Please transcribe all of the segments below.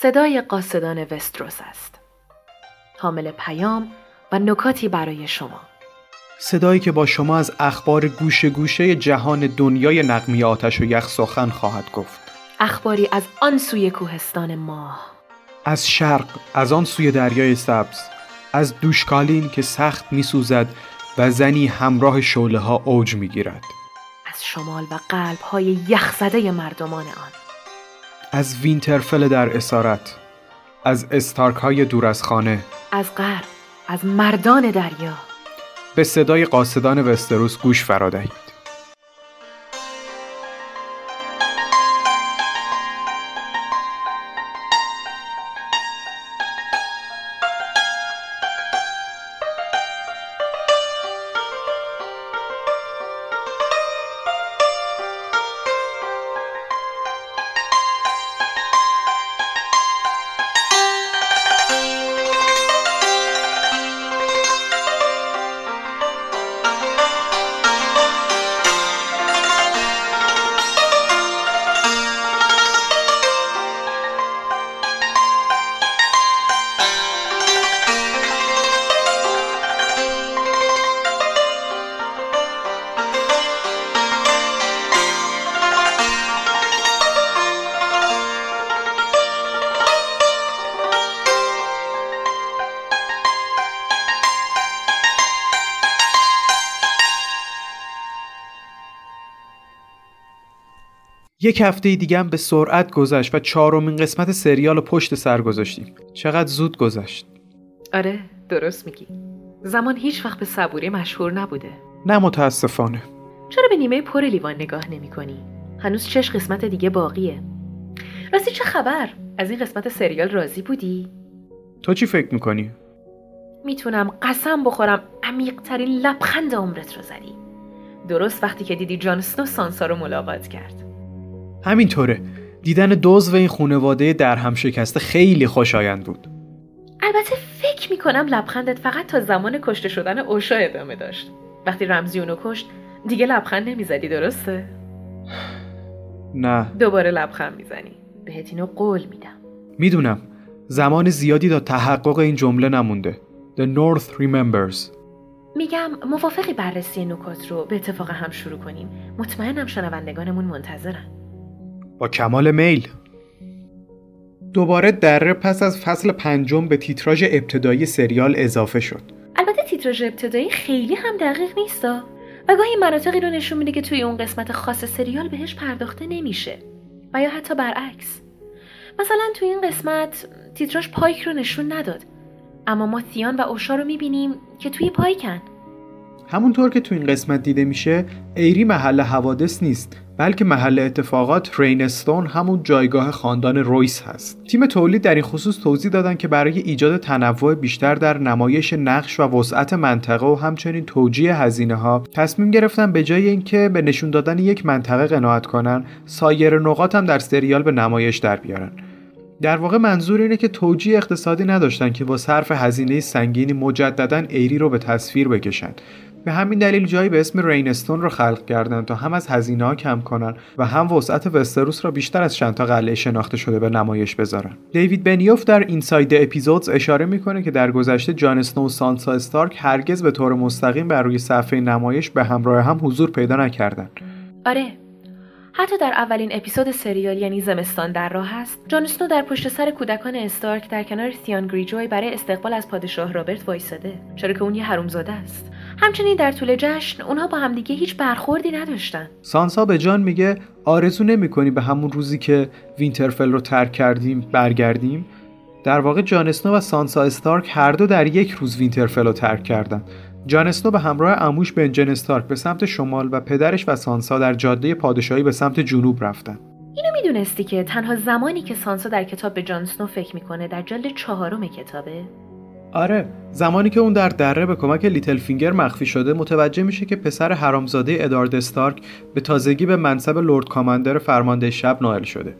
صدای قاصدان وستروس است. حامل پیام و نکاتی برای شما. صدایی که با شما از اخبار گوشه گوشه جهان دنیای نقمی آتش و یخ سخن خواهد گفت. اخباری از آن سوی کوهستان ماه. از شرق، از آن سوی دریای سبز، از دوشکالین که سخت میسوزد و زنی همراه شعله ها اوج می‌گیرد. از شمال و قلب های یخزده مردمان آن. از وینترفل در اسارت از استارک های دور از خانه از غرب از مردان دریا. به صدای قاصدان وستروس گوش فرادهید یک هفته دیگه هم به سرعت گذشت و چهارمین قسمت سریال رو پشت سر گذاشتیم. چقدر زود گذشت. آره درست میگی. زمان هیچ وقت به صبوری مشهور نبوده. نه متاسفانه. چرا به نیمه پر لیوان نگاه نمی کنی؟ هنوز شش قسمت دیگه باقیه. راستی چه خبر؟ از این قسمت سریال راضی بودی؟ تو چی فکر می‌کنی؟ می‌تونم قسم بخورم. عمیقترین لبخند عمرت رو زدی. درست وقتی که دیدی جان اسنو سانسا رو ملاقات کرد. همینطوره. دیدن دوز و این خونواده در هم شکسته خیلی خوشایند بود. البته فکر می‌کنم لبخندت فقط تا زمان کشته شدن اوشا ادامه داشت. وقتی رمزی اونو کشت دیگه لبخند نمی‌زدی درسته؟ نه. دوباره لبخند می‌زنی. بهت اینو قول میدم. می‌دونم. زمان زیادی تا تحقق این جمله نمونده. The North Remembers. میگم موافقی بررسی نکات رو به اتفاق هم شروع کنیم. مطمئنم شنوندگانمون منتظرن. با کمال میل. دوباره دره پس از فصل پنجم به تیتراژ ابتدایی سریال اضافه شد. البته تیتراژ ابتدایی خیلی هم دقیق نیستا. و گاهی مناطقی رو نشون میده که توی اون قسمت خاص سریال بهش پرداخته نمیشه. و یا حتی برعکس. مثلا توی این قسمت تیتراژ پایک رو نشون نداد. اما ما تیان و اوشا رو می‌بینیم که توی پایکن. همونطور که تو این قسمت دیده میشه ایری محل حوادث نیست بلکه محل اتفاقات رینستون همون جایگاه خاندان رویس هست. تیم تولید در این خصوص توضیح دادن که برای ایجاد تنوع بیشتر در نمایش نقش و وسعت منطقه و همچنین توجیه هزینه ها تصمیم گرفتن به جای اینکه به نشون دادن یک منطقه قناعت کنن سایر نقاط هم در سریال به نمایش در بیارن. در واقع منظور اینه که توجیه اقتصادی نداشتن که با صرف هزینه سنگینی مجددا ایری رو به تصویر بکشن. به همین دلیل جایی به اسم رینستون رو خلق کردن تا هم از هزینه ها کم کنن و هم وسعت وستروس را بیشتر از چندتا قلعه شناخته شده به نمایش بذارن. دیوید بنیوف در اینساید اپیزودز اشاره می‌کنه که در گذشته جان اسنو و سانسا استارک هرگز به طور مستقیم بر روی صفحه نمایش به همراه هم حضور پیدا نکردن. آره حتی در اولین اپیزود سریال یعنی زمستان در راه است جان اسنو در پشت سر کودکان استارک در کنار تیان گریجوی برای استقبال از پادشاه رابرت وایساده چرا که اون یه حرومزاده است. همچنین در طول جشن اونها با همدیگه هیچ برخوردی نداشتن. سانسا به جان میگه آرزو نمی‌کنی به همون روزی که وینترفل رو ترک کردیم برگردیم؟ در واقع جان اسنو و سانسا استارک هر دو در یک روز وینترفل رو ترک کردن. جان اسنو به همراه عموش بنجن استارک به سمت شمال و پدرش و سانسا در جاده پادشاهی به سمت جنوب رفتن اینو می‌دونستی که تنها زمانی که سانسا در کتاب به جان اسنو فکر می‌کنه در جلد چهارم کتابه؟ آره زمانی که اون در دره به کمک لیتل فینگر مخفی شده متوجه میشه که پسر حرامزاده ادارد استارک به تازگی به منصب lord commander فرمانده شب نائل شده.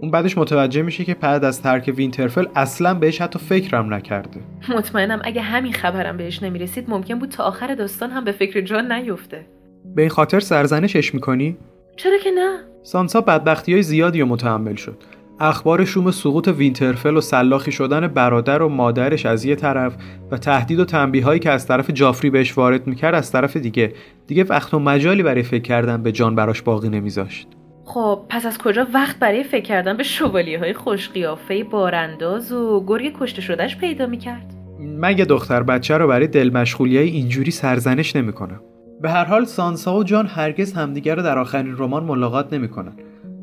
اون بعدش متوجه میشه که بعد از ترک وینترفل اصلا بهش حتی فکرم نکرده. مطمئنم اگه همین خبرم بهش نمی‌رسید ممکن بود تا آخر داستان هم به فکر جان نیفته. به این خاطر سرزنشش می‌کنی؟ چرا که نه؟ سانسا بدبختی های زیادی رو متحمل شد. اخبار شوم سقوط وینترفل و سلاخی شدن برادر و مادرش از یه طرف و تهدید و تنبیه هایی که از طرف جافری بهش وارد می‌کرد از طرف دیگه. دیگه وقت و مجالی برای فکر کردن به جان براش باقی نمیذاشت. خب پس از کجا وقت برای فکر کردن به شوالیه های خوش قیافه بارانداز و گرگ کشته شدهش پیدا می‌کرد؟ من یه دختر بچه رو برای دل مشغولی های اینجوری سرزنش نمی‌کنم. به هر حال سانسا و جان هرگز همدیگر رو در آخرین رمان ملاقات نمی‌کنن.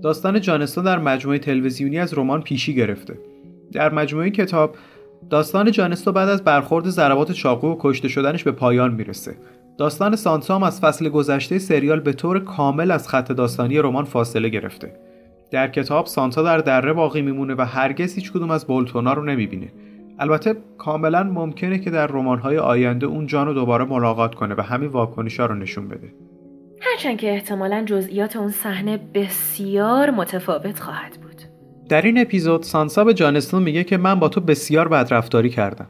داستان جانستون در مجموعه تلویزیونی از رمان پیشی گرفته. در مجموعه کتاب داستان جانستو بعد از برخورد ضربات چاقو و کشته شدنش به پایان می‌رسه. داستان سانسا هم از فصل گذشته سریال به طور کامل از خط داستانی رمان فاصله گرفته. در کتاب سانتا در دره باقی میمونه و هرگز هیچ کدوم از بولتونا رو نمی‌بینه. البته کاملا ممکنه که در رمان‌های آینده اون جان رو دوباره ملاقات کنه و همین واکنشا رو نشون بده. هرچند که احتمالا جزئیات اون صحنه بسیار متفاوت خواهد بود. در این اپیزود سانسا به جانستون میگه که من با تو بسیار بدرفتاری کردم.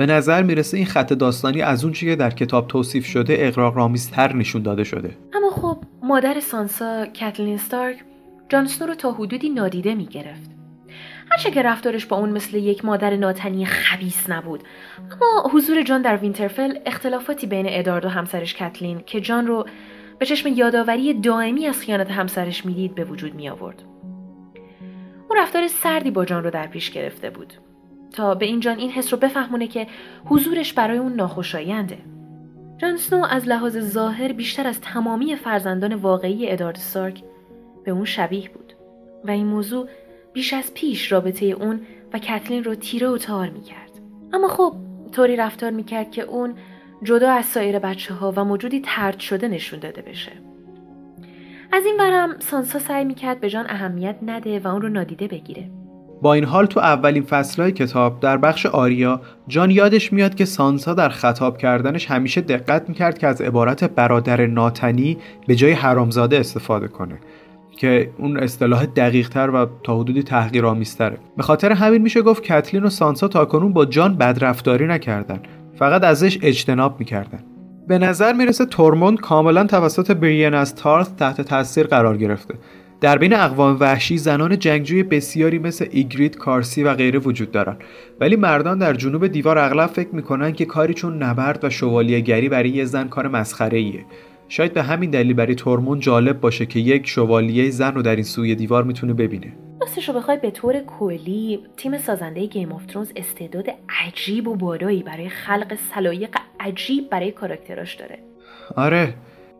به نظر می‌رسه این خط داستانی از اون که در کتاب توصیف شده اقراق‌آمیزتر نشون داده شده. اما خب مادر سانسا کتلین ستارک جانسنو رو تا حدودی نادیده می‌گرفت. هرچه که رفتارش با اون مثل یک مادر ناتنی خبیس نبود اما حضور جان در وینترفل اختلافاتی بین ادارد و همسرش کتلین که جان رو به چشم یادآوری دائمی از خیانت همسرش می‌دید به وجود می آورد. اون رفتار سردی با جان رو در پیش گرفته بود تا به این جان این حس رو بفهمونه که حضورش برای اون ناخوشاینده. جان سنو از لحاظ ظاهر بیشتر از تمامی فرزندان واقعی ادارد سارک به اون شبیه بود و این موضوع بیش از پیش رابطه اون و کتلین رو تیره و تار می کرد. اما خب طوری رفتار می کرد که اون جدا از سایر بچه ها و موجودی ترد شده نشون داده بشه. از این برم سانسا سعی می‌کرد به جان اهمیت نده و اون رو نادیده بگیره. با این حال تو اولین فصلهای کتاب در بخش آریا جان یادش میاد که سانسا در خطاب کردنش همیشه دقت می‌کرد که از عبارت برادر ناتنی به جای حرامزاده استفاده کنه که اون اصطلاح دقیق تر و تا حدودی تحقیرآمیزتره. به خاطر همین میشه گفت کتلین و سانسا تاکنون با جان بدرفتاری نکردن فقط ازش اجتناب می‌کردن. به نظر می‌رسه تورموند کاملا توسط بریان از تارث تحت تاثیر قرار گرفته. در بین اقوام وحشی زنان جنگجوی بسیاری مثل ایگرید، کارسی و غیره وجود دارند. ولی مردان در جنوب دیوار اغلب فکر می‌کنن که کاری چون نبرد و شوالیهگری برای یه زن کار مسخره ایه شاید به همین دلیل برای تورموند جالب باشه که یک شوالیه زن رو در این سوی دیوار می‌تونه ببینه. راستش رو بخوای به طور کلی تیم سازنده Game of Thrones استعداد عجیب و بالایی برای خلق سلایق عجیب برای کاراکتراش داره. آره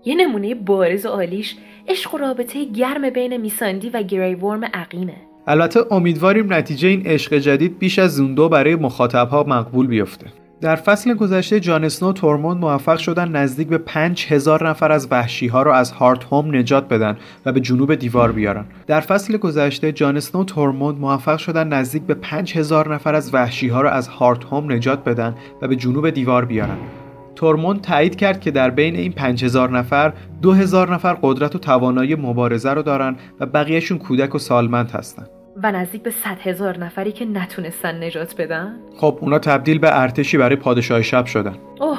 یه نمونه بارز و عالیش عشق و رابطه گرم بین میساندی و گری ورم عقیمه البته امیدواریم نتیجه این عشق جدید بیش از اون دو برای مخاطبها مقبول بیفته در فصل گذشته جان اسنو تورموند موفق شدن نزدیک به 5000 نفر از وحشی ها رو از هارت هوم نجات بدن و به جنوب دیوار بیارن. در فصل گذشته جان اسنو تورموند موفق شدن نزدیک به 5000 نفر از وحشی ها رو از هارت هوم نجات بدن و به جنوب دیوار بیارن. تورموند تایید کرد که در بین این 5000 نفر 2000 نفر قدرت و توانایی مبارزه رو دارن و بقیهشون کودک و سالمند هستن. و نزدیک به 100 هزار نفری که نتونستن نجات بدن؟ خب اونا تبدیل به ارتشی برای پادشاه شب شدن. اوه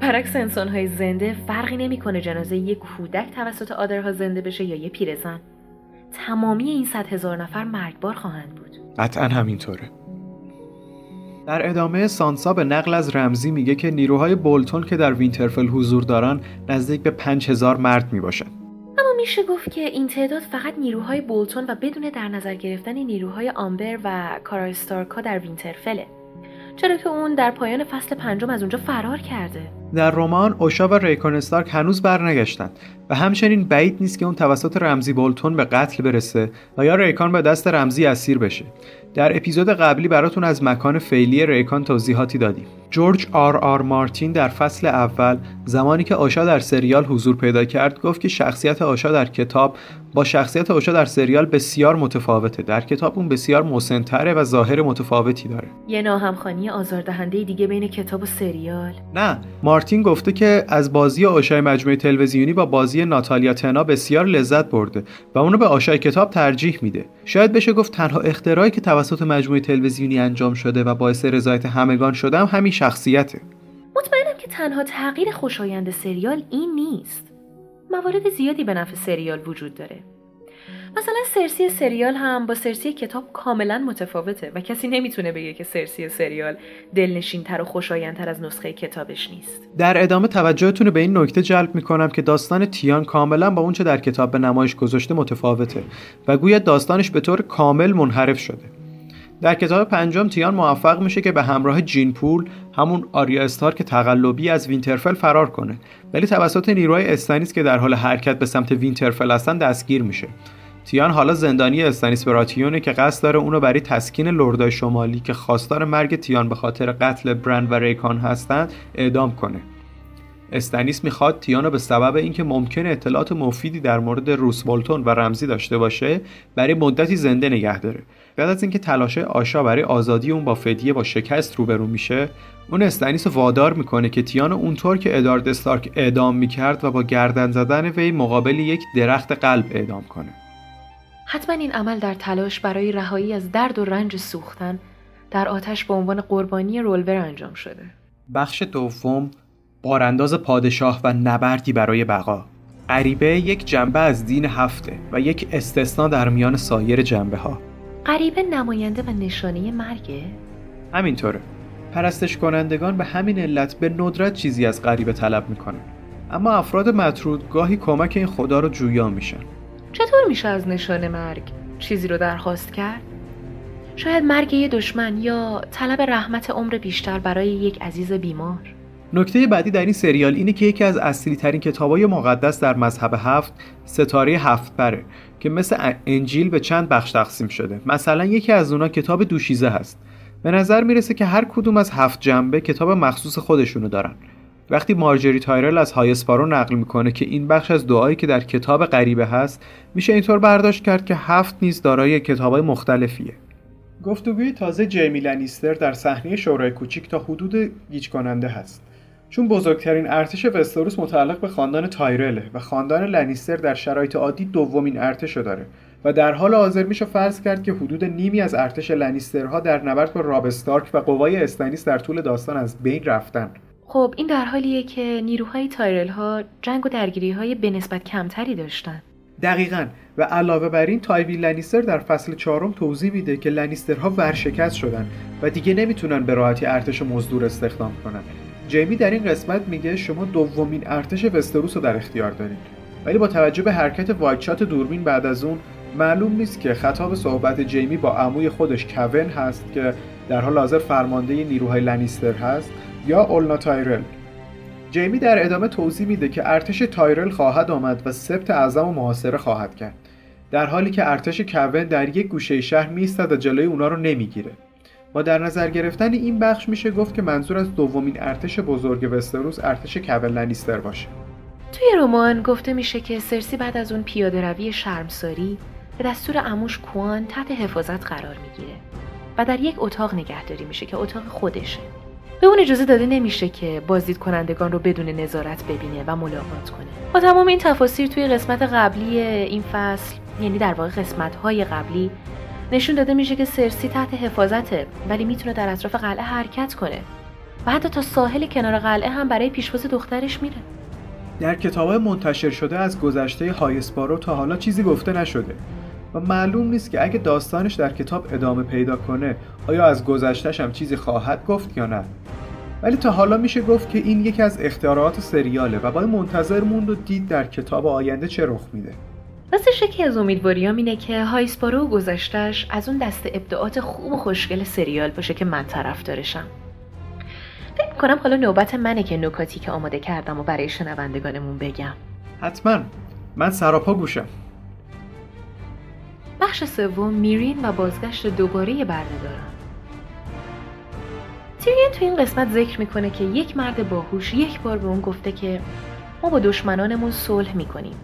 برعکس انسانهای زنده فرقی نمی‌کنه جنازه یک کودک توسط آدرها زنده بشه یا یه پیرزن. تمامی این صد هزار نفر مرگبار خواهند بود. قطعا همینطوره. در ادامه سانسا به نقل از رمزی میگه که نیروهای بولتون که در وینترفل حضور دارن نزدیک به 5000 مرد می‌باشن. اما میشه گفت که این تعداد فقط نیروهای بولتون و بدون در نظر گرفتن نیروهای آمبر و کاراستارکا در وینترفله. چرا که اون در پایان فصل پنجم از اونجا فرار کرده. در رمان اوشا و ریکون استارک هنوز برنگشتند و همچنین بعید نیست که اون توسط رمزی بولتون به قتل برسه و یا ریکان به دست رمزی اسیر بشه. در اپیزود قبلی براتون از مکان فعلی ریکان توضیحاتی دادیم. جورج آر آر مارتین در فصل اول زمانی که آشا در سریال حضور پیدا کرد گفت که شخصیت آشا در کتاب با شخصیت آشا در سریال بسیار متفاوته. در کتاب اون بسیار مسنتره و ظاهر متفاوتی داره. یه ناهمخوانی آزاردهنده دیگه بین کتاب و سریال. نه مارتین گفته که از بازی آشای مجموعه تلویزیونی با بازی ناتالیا تنا بسیار لذت برده و اونو به آشای کتاب ترجیح میده. شاید بشه گفت تنها اختراعی که توسط مجموعه تلویزیونی انجام شده و باعث رضایت همگان شده هم همین شخصیته. مطمئنم که تنها تغییر خوشایند سریال این نیست. موارد زیادی به نفع سریال وجود داره. مثلا سرسی سریال هم با سرسی کتاب کاملا متفاوته و کسی نمی‌تونه بگه که سرسی سریال دلنشین تر و خوشایندتر از نسخه کتابش نیست. در ادامه توجهتون رو به این نکته جلب می‌کنم که داستان تیان کاملا با اونچه در کتاب به نمایش گذاشته متفاوته و گویا داستانش به طور کامل منحرف شده. در کتاب پنجم تیان موفق میشه که به همراه جین پول همون آریا استارک تقلبی از وینترفل فرار کنه. ولی توسط نیروهای استنیس که در حال حرکت به سمت وینترفل هستن دستگیر میشه. تیان حالا زندانی استانیس براتیونه که قصد داره اونو برای تسکین لردای شمالی که خواستار مرگ تیان به خاطر قتل برن و ریکان هستند اعدام کنه. استنیس می‌خواد تیانو به سبب اینکه ممکنه اطلاعات مفیدی در مورد روس بولتون و رمزی داشته باشه برای مدتی زنده نگه داره بعد از اینکه تلاش آشا برای آزادی اون با فدیه با شکست روبرو میشه اون استنیس وادار می‌کنه که تیانو اونطور که ادارد استارک اعدام می‌کرد و با گردن زدن وی مقابل یک درخت قلب اعدام کنه حتما این عمل در تلاش برای رهایی از درد و رنج سوختن در آتش به عنوان قربانی رولور انجام شده. بخش دوم بارانداز پادشاه و نبردی برای بقا. غریبه یک جنبه از دین هفته و یک استثنا در میان سایر جنبه ها غریبه نماینده و نشانه مرگه؟ همینطوره. پرستش کنندگان به همین علت به ندرت چیزی از غریبه طلب می‌کنن. اما افراد مطرود گاهی کمک این خدا رو جویا میشن. چطور میشه از نشان مرگ چیزی رو درخواست کرد؟ شاید مرگ یه دشمن یا طلب رحمت عمر بیشتر برای یک عزیز بیمار. نکته بعدی در این سریال اینه که یکی از اصلی ترین کتابای مقدس در مذهب هفت ستاره هفت پره که مثل انجیل به چند بخش تقسیم شده. مثلا یکی از اونا کتاب دوشیزه هست. به نظر می‌رسه که هر کدوم از هفت جنبه کتاب مخصوص خودشونو دارن. وقتی مارجری تایرل از هایسپارو نقل می‌کنه که این بخش از دعایی که در کتاب غریبه هست میشه اینطور برداشت کرد که هفت نیز دارای کتابای مختلفیه. گفتگوی تازه جیمی لنیستر در صحنه شورای کوچیک تا حدود گیج کننده هست. چون بزرگترین ارتش وستروس متعلق به خاندان تایرله و خاندان لنیستر در شرایط عادی دومین ارتش داره و در حال حاضر میشه فرض کرد که حدود نیمی از ارتش لنیسترها در نبرد با راب استارک و قوای استنیس در طول داستان از بین رفتن. خب این در حالیه که نیروهای تایرل ها جنگ و درگیری های به نسبت کمتری داشتن. دقیقا. و علاوه بر این تایوین لنیستر در فصل چهارم توضیح میده که لنیسترها ورشکست شدن و دیگه نمی‌تونن به راحتی ارتش مزدور استخدام کنن. جیمی در این قسمت میگه شما دومین ارتش وستروس رو در اختیار دارید. ولی با توجه به حرکت wide shot دوربین بعد از اون معلوم نیست که خطاب صحبت جیمی با عموی خودش کوین هست که در حال حاضر فرمانده نیروهای لنیستر هست یا اولنا تایرل. جیمی در ادامه توضیح میده که ارتش تایرل خواهد آمد و سپت اعظم و محاصره خواهد کرد. در حالی که ارتش کوین در یک گوشه شهر میستد و جلوی اونا رو نمی‌گیره. با در نظر گرفتن این بخش میشه گفت که منظور از دومین ارتش بزرگ وستروس ارتش کوین لنیستر باشه. توی رمان گفته میشه که سرسی بعد از اون پیاده روی شرمساری به دستور اموش کوان تحت حفاظت قرار می‌گیره و در یک اتاق نگهداری میشه که اتاق خودشه. به اون اجازه داده نمیشه که بازدید کنندگان رو بدون نظارت ببینه و ملاقات کنه. با تمام این تفاصیل توی قسمت قبلی این فصل یعنی در واقع قسمت های قبلی نشون داده میشه که سرسی تحت حفاظته ولی می‌تونه در اطراف قلعه حرکت کنه. و حتی تا ساحل کنار قلعه هم برای پیشواز دخترش میره. در کتاب منتشر شده از گذشته هایسپارو تا حالا چیزی گفته نشده. و معلوم نیست که اگه داستانش در کتاب ادامه پیدا کنه آیا از گذشتش هم چیزی خواهد گفت یا نه؟ ولی تا حالا میشه گفت که این یکی از اختیارات سریاله و باید منتظر موند و دید در کتاب آینده چه رخ میده. راستش یکی از امیدواریام اینه که هایسپارو و گذشتش از اون دست ابداعات خوب و خوشگل سریال باشه که من طرف دارشم فکر کنم حالا نوبت منه که نکاتی که آماده کردم و برای شنوندگانمون بگم. حتما. من سراپا گوشم. بخش سوم میرین و بازگشت دوباره بردهداران تیریان تو این قسمت ذکر می‌کنه که یک مرد باهوش یک بار به اون گفته که ما با دشمنانمون صلح می‌کنیم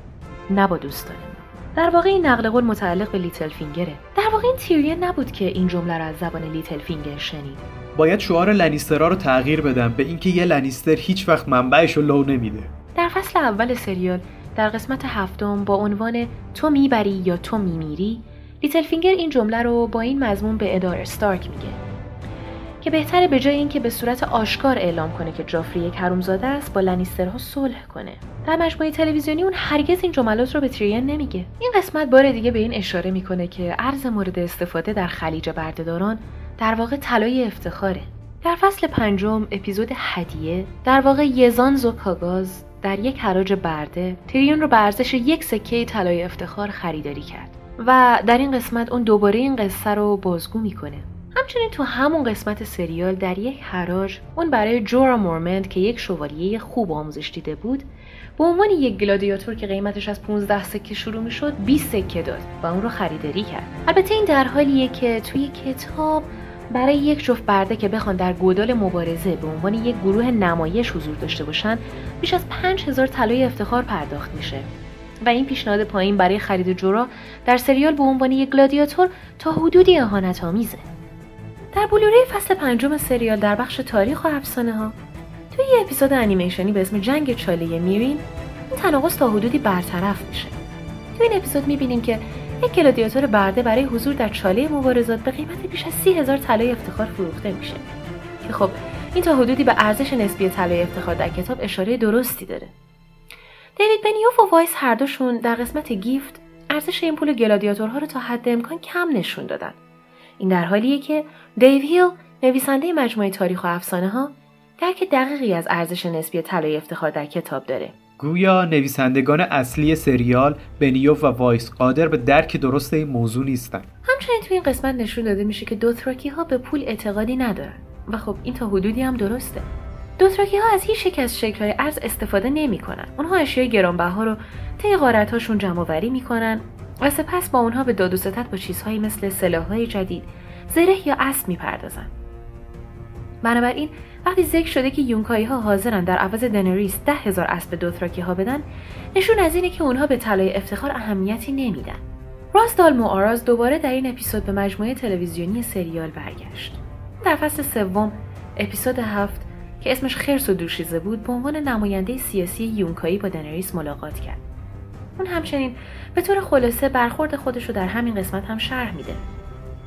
نه با دوستانمون. در واقع این نقل قول متعلق به لیتل فینگره. در واقع این تیریان نبود که این جمله رو از زبان لیتل فینگر شنید. باید شعار لنیسترا رو تغییر بدم به اینکه یه لنیستر هیچ وقت منبعش رو لو نمیده. در فصل اول سریال در قسمت هفتم با عنوان تو می‌بری یا تو میمیری لیتل فینگر این جمله رو با این مضمون به ادار استارک میگه. که بهتره به جای اینکه به صورت آشکار اعلام کنه که جافری یک حرومزاده است با لنیسترها صلح کنه. در مجموعه تلویزیونی اون هرگز این جملات رو به تریان نمیگه. این قسمت بار دیگه به این اشاره می‌کنه که ارز مورد استفاده در خلیج بردهداران در واقع طلای افتخاره. در فصل پنجم اپیزود هدیه در واقع یزان زوکاگاز در یک حراج برده تریون رو به ارزش یک سکه طلای افتخار خریداری کرد. و در این قسمت اون دوباره این قصه رو بازگو می‌کنه. همچنین تو همون قسمت سریال در یک حراج اون برای جورا مورمند که یک شوالیه خوب آموزش دیده بود به عنوان یک گلادیاتور که قیمتش از 15 سکه شروع می‌شد 20 سکه داد و اون رو خریداری کرد. البته این در حالیه که توی کتاب برای یک جفت برده که بخوان در گودال مبارزه به عنوان یک گروه نمایش حضور داشته باشن بیش از 5000 طلای افتخار پرداخت میشه. و این پیشنهاد پایین برای خرید جورا در سریال به عنوان یک گلادیاتور تا حدودی اهانت آمیزه در بلوره فصل پنجم سریال در بخش تاریخ و افسانه ها توی یه اپیزود انیمیشنی به اسم جنگ چاله میرین این تناقض تا حدودی برطرف میشه. تو این اپیزود می‌بینیم که یک گلادیاتور برده برای حضور در چاله مبارزات به قیمت بیش از سی هزار طلای افتخار فروخته میشه. که خب این تا حدودی به ارزش نسبی طلای افتخار در کتاب اشاره درستی داره. دیوید بنیوف و وایس هر دوشون در قسمت Gift ارزش این پول گلادیاتورها رو تا حد امکان کم نشون دادن. این در حالیه که دیو هیل نویسنده مجموعه تاریخ و افسانه ها درک دقیقی از ارزش نسبی طلای افتخار در کتاب داره. گویا نویسندگان اصلی سریال بنیوف و وایس قادر به درک درست این موضوع نیستن همچنین توی این قسمت نشون داده میشه که دوتراکی ها به پول اعتقادی ندارن و خب این تا حدودی هم درسته. دوتراکی ها از هیچ یک از شکلهای ارز استفاده نمی‌کنن. اونها اشیای گرانبها رو طی غارتهاشون جمع آوری می‌کنن و سپس با اونها به داد و ستد با چیزهایی مثل سلاحهای جدید زره یا اسب می‌پردازن بنابراین وقتی ذکر شده که یونکایی ها حاضرن در عوض دنریس ده هزار اسب دوتراکی ها بدن نشون از اینه که اونها به طلای افتخار اهمیتی نمیدن. راست دالمو آراز دوباره در این اپیزود به مجموعه تلویزیونی سریال برگشت. در فصل سوم اپیزود هفت که اسمش خرس و دوشیزه بود به عنوان نماینده سیاسی یونکایی با دنریس ملاقات کرد. اون همچنین به طور خلاصه برخورد خودش رو در همین قسمت هم شرح میده.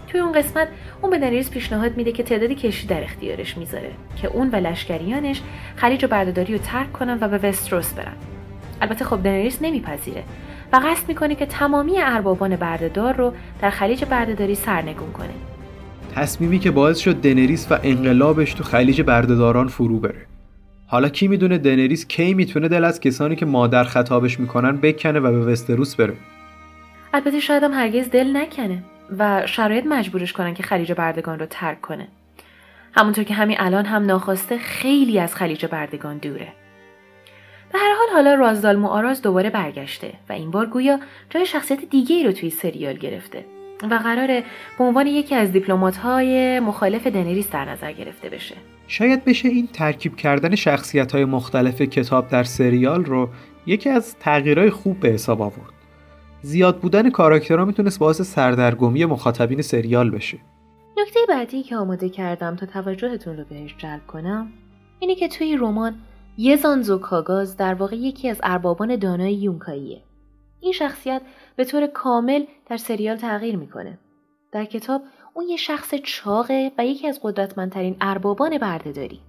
توی اون قسمت اون به دنریس پیشنهاد میده که تعدادی کشتی در اختیارش می‌ذاره که اون و لشکریانش خلیج و بردهداری رو ترک کنن و به وستروس برن. البته خب دنریس نمیپذیره و قصد می‌کنه که تمامی اربابان بردهدار رو در خلیج بردهداری سرنگون کنه. تصمیمی که باعث شد دنریس و انقلابش تو خلیج بردهداران فرو بره. حالا کی می‌دونه دنریس کی می‌تونه دل از کسانی که مادر خطابش می‌کنن بکنه و به وستروس بره؟ البته شاید هم هرگز دل نکنه و شرایط مجبورش کنن که خلیج بردگان رو ترک کنه. همونطور که همین الان هم ناخواسته خیلی از خلیج بردگان دوره. به هر حال حالا رازدال آراز دوباره برگشته و این بار گویا جای شخصیت دیگه ای رو توی سریال گرفته و قراره به عنوان یکی از دیپلمات های مخالف دنریس در نظر گرفته بشه. شاید بشه این ترکیب کردن شخصیت های مختلف کتاب در سریال رو یکی از تغییرهای خوب به حساب آورد. زیاد بودن کاراکترها می‌تونست باعث سردرگمی مخاطبین سریال بشه. نکته بعدی که آماده کردم تا توجهتون رو بهش جلب کنم اینه که توی رمان یزان زوکاگاز در واقع یکی از اربابان دانای یونکاییه. این شخصیت به طور کامل در سریال تغییر می‌کنه. در کتاب اون یه شخص چاقه و یکی از قدرتمندترین اربابان بردهداری.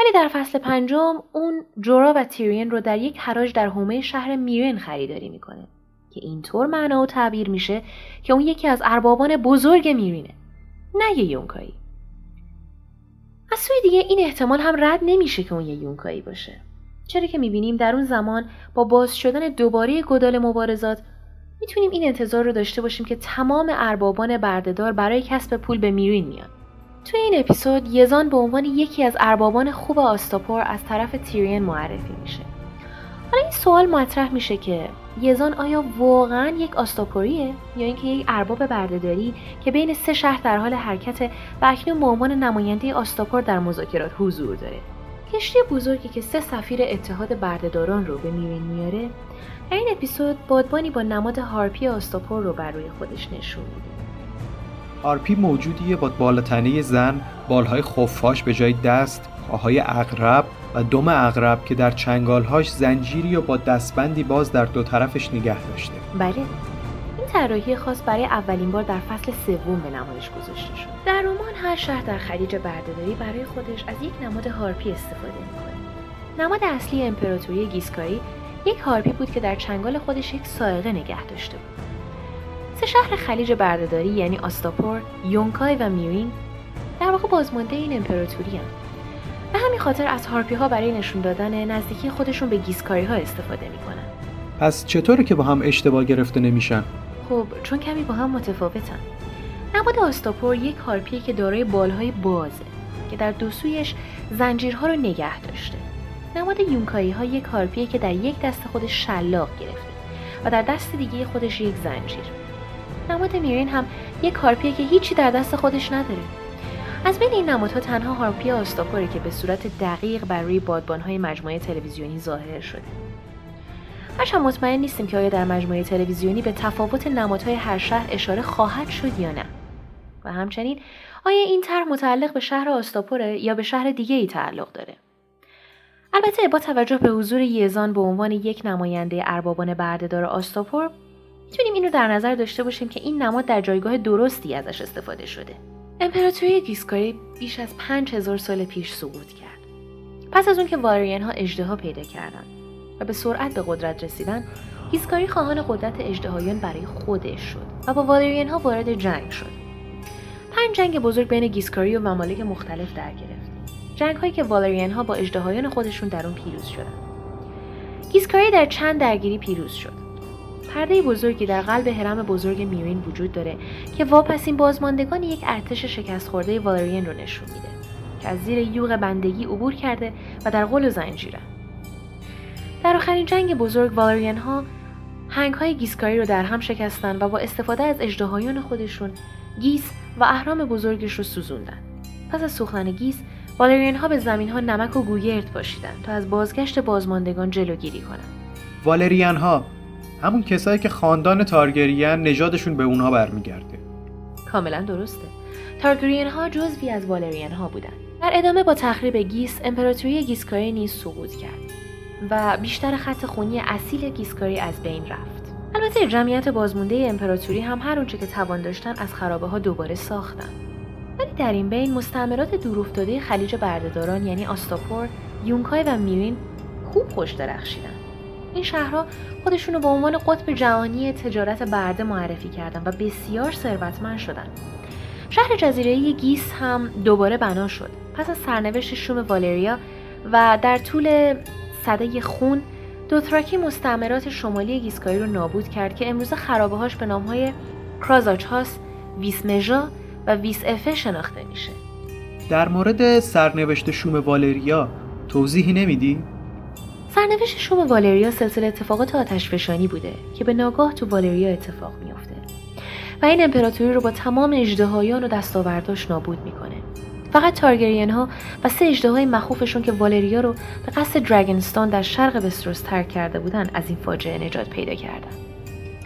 ولی در فصل پنجم اون جورا و تیرین رو در یک حراج در حومه شهر میرین خریداری می‌کنه که اینطور معنا و تعبیر میشه که اون یکی از اربابان بزرگ میرینه نه یه یونکایی. از سوی دیگه این احتمال هم رد نمیشه که اون یه یونکایی باشه. چرا که می‌بینیم در اون زمان با باز شدن دوباره گدال مبارزات می‌تونیم این انتظار رو داشته باشیم که تمام اربابان بردهدار برای کسب پول به میرین میان. توی این اپیزود یزان به عنوان یکی از اربابان خوب آستاپور از طرف تیرین معرفی میشه. حالا این سوال مطرح میشه که یزان آیا واقعا یک آستاپوریه یا اینکه یک ارباب بردهداری که بین سه شهر در حال حرکت و اکنون به عنوان نماینده آستاپور در مذاکرات حضور داره؟ کشتی بزرگی که سه سفیر اتحاد بردهداران رو به میرین میاره در این اپیزود بادبانی با نماد هارپی آستاپور رو بر روی خودش نشون میده. هارپی موجودیه با بالاتنه زن بالهای خفاش به جای دست پاهای اغرب و دم اغرب که در چنگالهاش زنجیری و با دستبندی باز در دو طرفش نگه داشته. بله. طراحی خاص برای اولین بار در فصل سوم به نمایش گذاشته شد در رمان هر شهر در خلیج بردهداری برای خودش از یک نماد هارپی استفاده می‌کنه نماد اصلی امپراتوری گیسکاری یک هارپی بود که در چنگال خودش یک صاعقه نگه داشته بود سه شهر خلیج بردهداری یعنی آستاپور، یونکای و میرین در واقع بازمانده این امپراتوری هم. به همین خاطر از هارپی ها برای نشون دادن نزدیکی خودشون به گیسکاری ها استفاده می‌کنن پس چطوره که با هم اشتباه گرفته نمیشن؟ خب چون کمی با هم متفاوتن. نماد آستاپور یک هارپیه که دارای بالهای بازه که در دو سویش زنجیرها رو نگه داشته. نماد یونکایی ها یک هارپیه که در یک دست خودش شلاق گرفته و در دست دیگه خودش یک زنجیر. نماد میرین هم یک هارپیه که هیچی در دست خودش نداره. از بین این نمادها تنها هارپی آستاپوره که به صورت دقیق بر روی بادبانهای مجموعه تلویزیونی ظاهر شده. هرچند مطمئن نیستیم که آیا در مجموعه تلویزیونی به تفاوت نمادهای هر شهر اشاره خواهد شد یا نه. و همچنین آیا این طرح متعلق به شهر آستاپوره یا به شهر دیگه ای تعلق داره؟ البته با توجه به حضور یزان به عنوان یک نماینده اربابان بردهدار آستاپور می‌تونیم این رو در نظر داشته باشیم که این نماد در جایگاه درستی ازش استفاده شده. امپراتوری گیسکاری بیش از 5000 سال پیش سقوط کرد. پس از اون که والریان ها اجدها پیدا کردند. به سرعت به قدرت رسیدن گیسکاری خواهان قدرت اجدهایان برای خودش شد و با والریان ها وارد جنگ شد. پنج جنگ بزرگ بین گیسکاری و ممالک مختلف در گرفت. جنگ هایی که والریان ها با اجدهایان خودشون در اون پیروز شدند گیسکاری در چند درگیری پیروز شد. پرده بزرگی در قلب حرم بزرگ میرین وجود داره که واپسین بازماندگان یک ارتش شکست خورده والرین رو نشون میده که از زیر یوغ بندگی عبور کرده و در قل و در آخرین جنگ بزرگ والرین ها هنگ های گیسکاری رو در هم شکستن و با استفاده از اجدهایان خودشون گیس و اهرام بزرگش رو سوزوندن. پس از سوختن گیس والرین ها به زمین ها نمک و گوگرد پاشیدن تا از بازگشت بازماندگان جلوگیری کنند. والریان ها همون کسایی که خاندان تارگرین نژادشون به اونها برمیگرده. کاملا درسته. تارگرین ها جزوی از والرین ها بودن. در ادامه با تخریب گیس امپراتوری گیسکاری نیز سقوط کرد. و بیشتر خط خونی اصیل گیسکاری از بین رفت. البته جمعیت بازمونده امپراتوری هم هر اونچه که توان داشتن از خرابه ها دوباره ساختن. ولی در این بین مستعمرات دورافتاده خلیج بردهداران یعنی آستاپور یونکای و میرین خوب خوش درخشیدن. این شهرها خودشونو به عنوان قطب جهانی تجارت برده معرفی کردن و بسیار ثروتمند شدن. شهر جزیره گیس هم دوباره بنا شد. پس از سرنوشت شوم والریا و در طول صده خون دوتراکی مستعمرات شمالی گیسکایی رو نابود کرد که امروز خرابه هاش به نام های کرازاچاس، ویسمژا و ویس افه شناخته میشه. در مورد سرنوشت شوم والریا توضیحی نمیدی؟ سرنوشت شوم والریا سلسله اتفاقات آتشفشانی بوده که به ناگاه تو والریا اتفاق میافته و این امپراتوری رو با تمام اجدهایان و دستاورداش نابود می‌کنه فقط تارگرین ها و سه اجدهای مخوفشون که والریا رو به قصد درگنستان در شرق وستروس ترک کرده بودن از این فاجعه نجات پیدا کردن.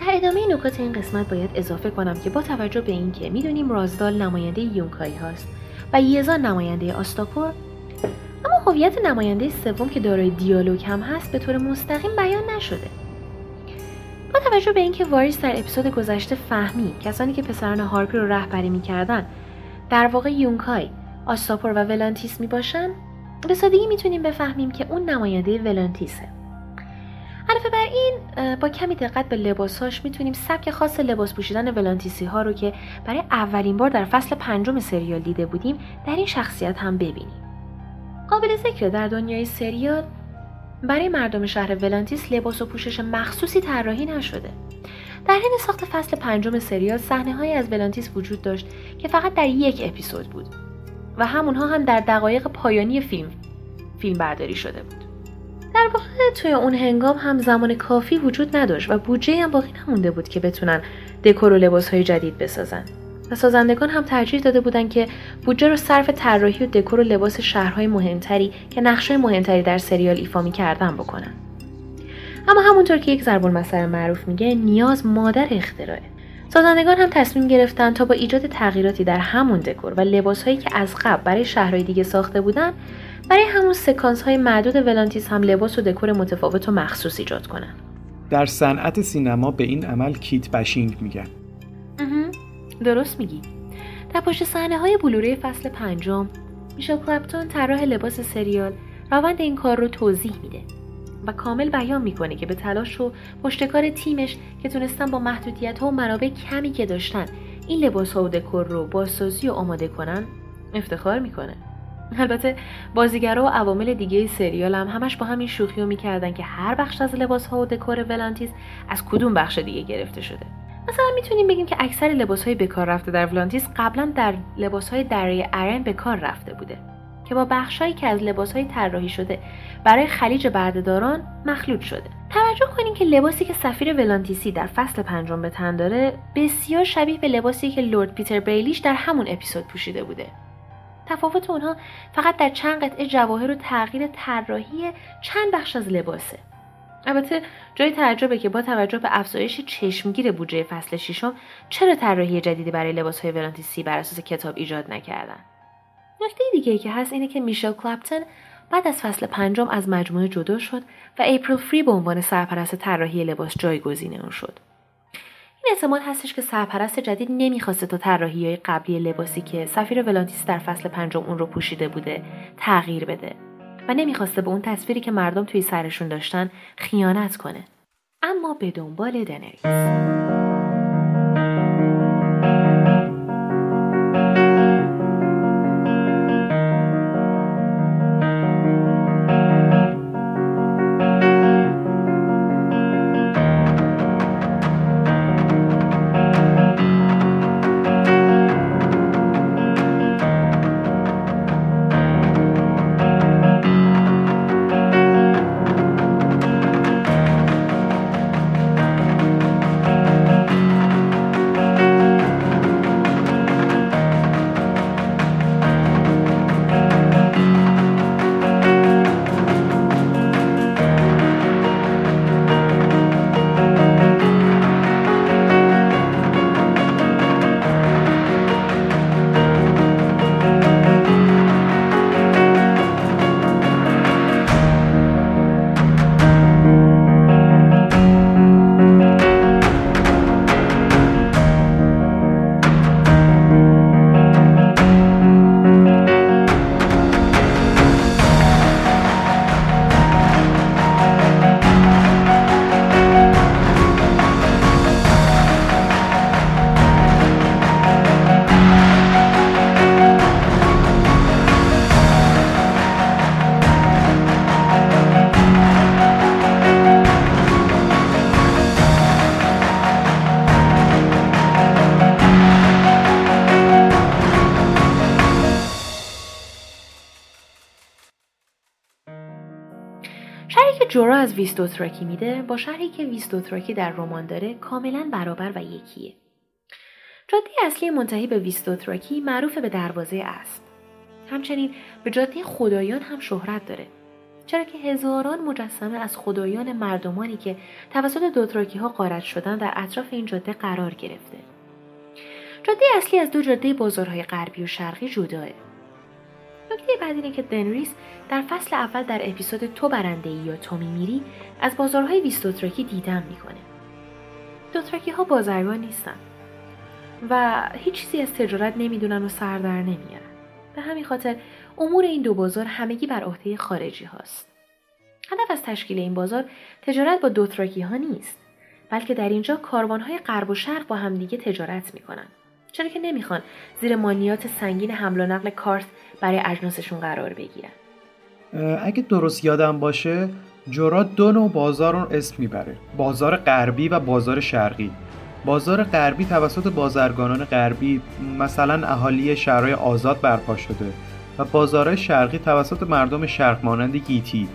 در ادامه نکات این قسمت باید اضافه کنم که با توجه به اینکه می‌دونیم رازدال نماینده یونکایی هاست و یزان نماینده آستاپور اما هویت نماینده سوم که دارای دیالوگ هم هست به طور مستقیم بیان نشده. با توجه به اینکه واریس در اپیزود گذشته فهمی کسانی که پسران هارپی رو رهبری می‌کردن در واقع یونکای آستاپور و ولانتیس می باشن به سادگی می‌تونیم بفهمیم که اون نماینده ولانتیسه. علاوه بر این با کمی دقت به لباسهاش می‌تونیم سبک خاص لباس پوشیدن ولانتیسی ها رو که برای اولین بار در فصل پنجم سریال دیده بودیم در این شخصیت هم ببینیم. قابل ذکر در دنیای سریال برای مردم شهر ولانتیس لباس و پوشش مخصوصی طراحی نشده. در حین ساخت فصل پنجم سریال صحنه از ولانتیس وجود داشت که فقط در یک اپیزود بود. و همونها هم در دقایق پایانی فیلم فیلم برداری شده بود. در واقع توی اون هنگام هم زمان کافی وجود نداشت و بودجه هم باقی نمونده بود که بتونن دکور و لباس های جدید بسازن. و سازندگان هم ترجیح داده بودند که بودجه رو صرف طراحی و دکور و لباس شهرهای مهمتری که نقشه مهمتری در سریال ایفا می‌کردن بکنن. اما همونطور که یک ضرب المثل معروف میگه نیاز مادر اختراعه. سازندگان هم تصمیم گرفتن تا با ایجاد تغییراتی در همون دکور و لباسهایی که از قبل برای شهرهای دیگه ساخته بودن برای همون سکانس های معدود ولانتیس هم لباس و دکور متفاوت و مخصوص ایجاد کنن. در صنعت سینما به این عمل کیت بشینگ میگن. درست میگی. در پشت صحنه های بلوره فصل پنجم میشل کلپتون طراح لباس سریال روند این کار رو توضیح میده. و کامل بیان می‌کنه که به تلاش و پشتکار تیمش که تونستن با محدودیت ها و منابع کمی که داشتن این لباس ها و دکور رو بازسازی و آماده کنن افتخار می‌کنه. البته بازیگرا و عوامل دیگه سریال هم همش با همین شوخی رو می‌کردن که هر بخش از لباس ها و دکور ولانتیس از کدوم بخش دیگه گرفته شده. مثلا می‌تونیم بگیم که اکثر لباس های بکار رفته در ولانتیس قبلا در لباس های دره ارن به کار رفته بوده. که با بخشهایی که از لباس های طراحی شده برای خلیج بردهداران مخلوط شده. توجه کنین که لباسی که سفیر ولانتیسی در فصل پنجم به تن داره بسیار شبیه به لباسی که لورد پیتر بریلیش در همون اپیزود پوشیده بوده. تفاوت اونها فقط در چند قطعه جواهر و تغییر طراحی چند بخش از لباسه. البته جای تعجبه که با توجه به افزایش چشمگیر بودجه فصل ششم چرا طراحی جدیدی برای لباس های ولانتیسی بر اساس کتاب ایجاد نکردن؟ نکته دیگه که هست اینه که میشل کلپتن بعد از فصل پنجم از مجموعه جدا شد و اپریل فری به عنوان سرپرست طراحی لباس جایگزین اون شد. این احتمال هستش که سرپرست جدید نمی‌خواسته تا طراحی های قبلی لباسی که سفیر ولانتیس در فصل پنجم اون رو پوشیده بوده تغییر بده و نمی‌خواسته به اون تصویری که مردم توی سرشون داشتن خیانت کنه. اما به دنبال دنریس ویستوتراکی میده با شرحی که ویستوتراکی در رمان داره کاملا برابر و یکیه. جاده اصلی منتهی به ویستوتراکی معروف به دروازه اسب. همچنین به جاده خدایان هم شهرت داره. چرا که هزاران مجسمه از خدایان مردمانی که توسط دوتراکی ها قارت شدن در اطراف این جاده قرار گرفته. جاده اصلی از دو جاده بازارهای غربی و شرقی جداه. نکته بعد اینه که دنریس در فصل اول در اپیزود تو برنده ای یا تو میمیری از بازارهای ویستوتراکی دیدن می‌کنه. دوتراکی ها بازرگان نیستن و هیچ چیزی از تجارت نمی‌دونن و سر در نمیارن. به همین خاطر امور این دو بازار همگی بر عهده خارجی هاست. هدف از تشکیل این بازار تجارت با دوتراکی ها نیست بلکه در اینجا کاروان های غرب و شرق با همدیگه تجارت می‌کنن. چرا که نمی‌خوان زیر مانیات سنگین حمل و نقل کارت برای اجناسشون قرار بگیرن. اگه درست یادم باشه جورا دو نوع بازار رو اسم می‌بره. بازار غربی و بازار شرقی. بازار غربی توسط بازرگانان غربی مثلا اهالی شهرهای آزاد برپا شده و بازار شرقی توسط مردم شرق مانند گیتی.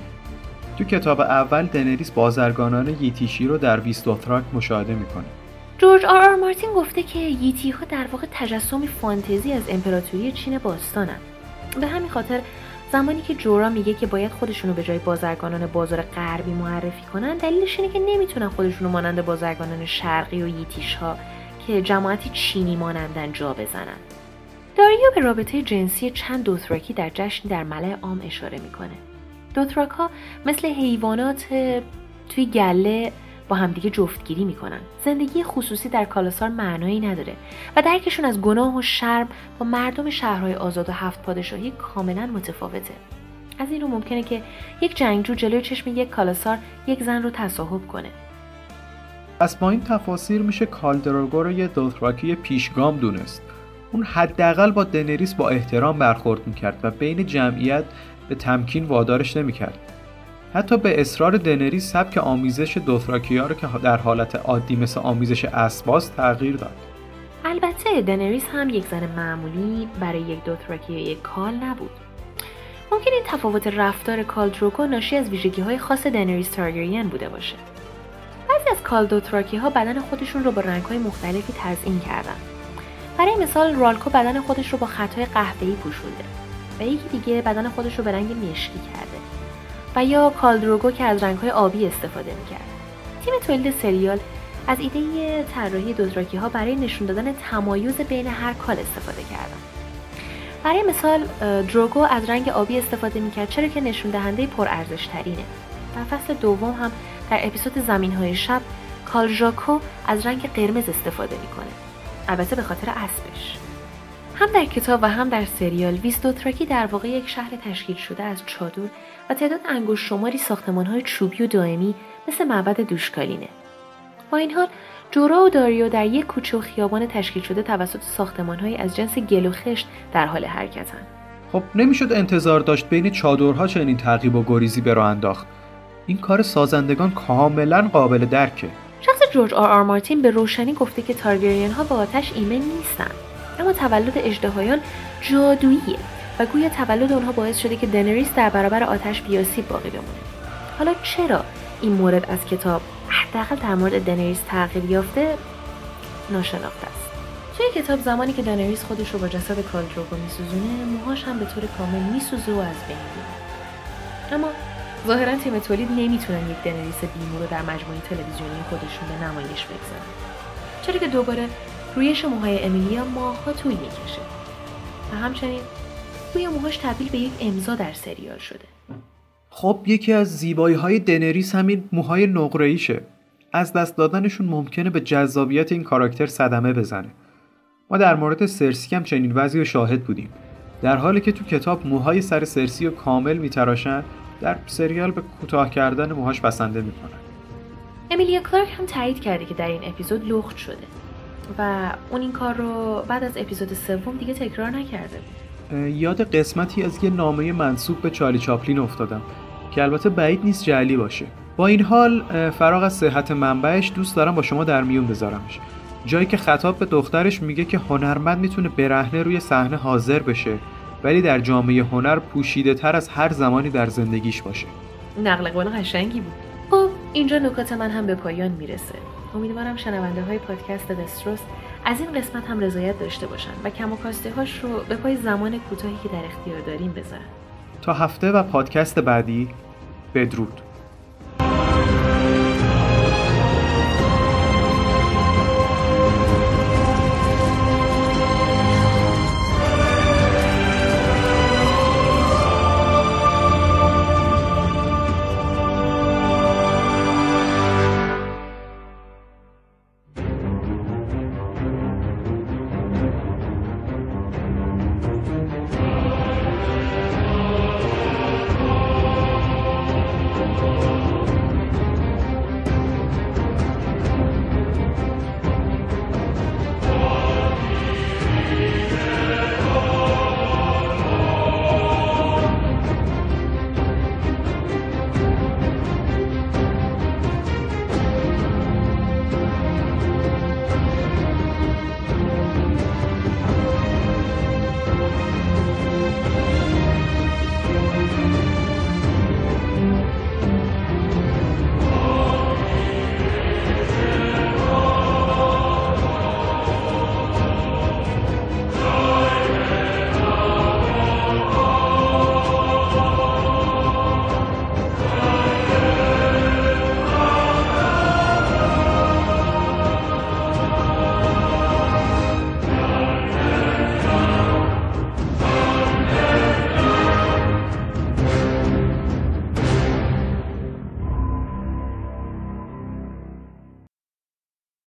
تو کتاب اول دنریس بازرگانان ییتیشی رو در ویستوتراک مشاهده می‌کنه. جورج آر آر مارتین گفته که ییتی ها در واقع تجسمی فانتزی از امپراتوری چین باستانن. به همین خاطر زمانی که جورا میگه که باید خودشونو به جای بازرگانان بازار غربی معرفی کنن دلیلش اینه که نمی‌تونن خودشونو مانند بازرگانان شرقی و ییتیش ها که جماعتی چینی مانندن جا بزنن. داریا به رابطه جنسی چند دوتراکی در جشن در ملع عام اشاره می‌کنه. دوتراک ها مثل حیوانات توی گله با همدیگه جفتگیری می‌کنن. زندگی خصوصی در کالاسار معنایی نداره و درکشون از گناه و شرم با مردم شهرهای آزاد و هفت پادشاهی کاملا متفاوته. از این رو ممکنه که یک جنگجو جلوی چشم یک کالاسار یک زن رو تصاحب کنه. پس با این تفاصیل میشه کالدراگو رو یه دوثراکی پیشگام دونست. اون حداقل با دنریس با احترام برخورد می‌کرد و بین جمعیت به تمکین وادارش نمی‌کرد. حتی به اصرار دنریس سبک آمیزش دوثراکیا رو که در حالت عادی مثل آمیزش اسب‌هاست تغییر داد. البته دنریس هم یک زن معمولی برای یک دوثراکی یک کال نبود. ممکن این تفاوت رفتار کالدروگو ناشی از ویژگی های خاص دنریس تارگریان بوده باشه. بعضی از کالدوتراکی ها بدن خودشون رو با رنگ های مختلفی تزئین کردن. برای مثال رالکو بدن خودش رو با خطای قهوه‌ای پوشونده. و یکی دیگه بدن خودش رو به رنگ مشکی کرده. و یا کالدروگو که از رنگهای آبی استفاده می‌کرد. تیم تولید سریال از ایده طراحی دوزراکی ها برای نشون دادن تمایز بین هر کال استفاده کردن برای مثال دروگو از رنگ آبی استفاده می‌کرد چرا که نشون دهنده پرارزش ترینه در فصل دوم هم در اپیزود زمین های شب کالژاکو از رنگ قرمز استفاده می‌کنه. البته به خاطر اسبش. هم در کتاب و هم در سریال ویستوتراکی در واقع یک شهر تشکیل شده از چادر و تعداد انگشت شماری ساختمان های چوبی و دائمی مثل معبد دوشکالینه. با این حال جورا و داریو در یک کوچه و خیابان تشکیل شده توسط ساختمان از جنس گل و خشت در حال حرکتن. خب نمی‌شد انتظار داشت بین چادرها چنین تعقیب و گریزی به راه انداخت. این کار سازندگان کاملا قابل درکه. شخص جورج آر آر مارتین به روشنی گفته که تارگریان ها با آتش ایمن نیستن. اما تولد اجدهایان جادوییه و گویا تولد آنها باعث شده که دنریس در برابر آتش بیاسیب باقی بمونه. حالا چرا این مورد از کتاب حداقل در مورد دنریس تغییر یافته؟ ناشناخته است. توی کتاب زمانی که دنریس خودش رو با جسد کالدروگو میسوزونه موهاش هم به طور کامل میسوزه و از بین میره. اما ظاهرا تیم تولید نمی‌تونن یک دنریس بیمو رو در مجموعه تلویزیونی خودشون به نمایش بگذارن. چرا که دوباره رویش موهای امیلیا ماهها طول می‌کشه. و همچنین روی موهاش تبدیل به یک امضا در سریال شده. خب یکی از زیبایی های دنریس همین موهای نقره‌ایشه. از دست دادنشون ممکنه به جذابیت این کاراکتر صدمه بزنه. ما در مورد سرسی هم چنین وضعی شاهد بودیم. در حالی که تو کتاب موهای سر سرسی رو کامل میتراشن در سریال به کوتاه کردن موهاش بسنده می‌کنن. امیلیا کلارک هم تایید کرده که در این اپیزود لخت شده. و اون این کار رو بعد از اپیزود سوم دیگه تکرار نکرده یاد قسمتی از یه نامه منصوب به چارلی چاپلین افتادم که البته بعید نیست جعلی باشه. با این حال فراغ از صحت منبعش دوست دارم با شما در میون بذارمش. جایی که خطاب به دخترش میگه که هنرمند می‌تونه برهنه روی صحنه حاضر بشه ولی در جامعه هنر پوشیده تر از هر زمانی در زندگیش باشه. نقل قول قشنگی بود. خب اینجا نکات من هم به پایان می‌رسه. امیدوارم شنونده های پادکست دستروس از این قسمت هم رضایت داشته باشن و کم و هاش رو به پای زمان کوتاهی که در اختیار داریم بذارن. تا هفته و پادکست بعدی بدرود.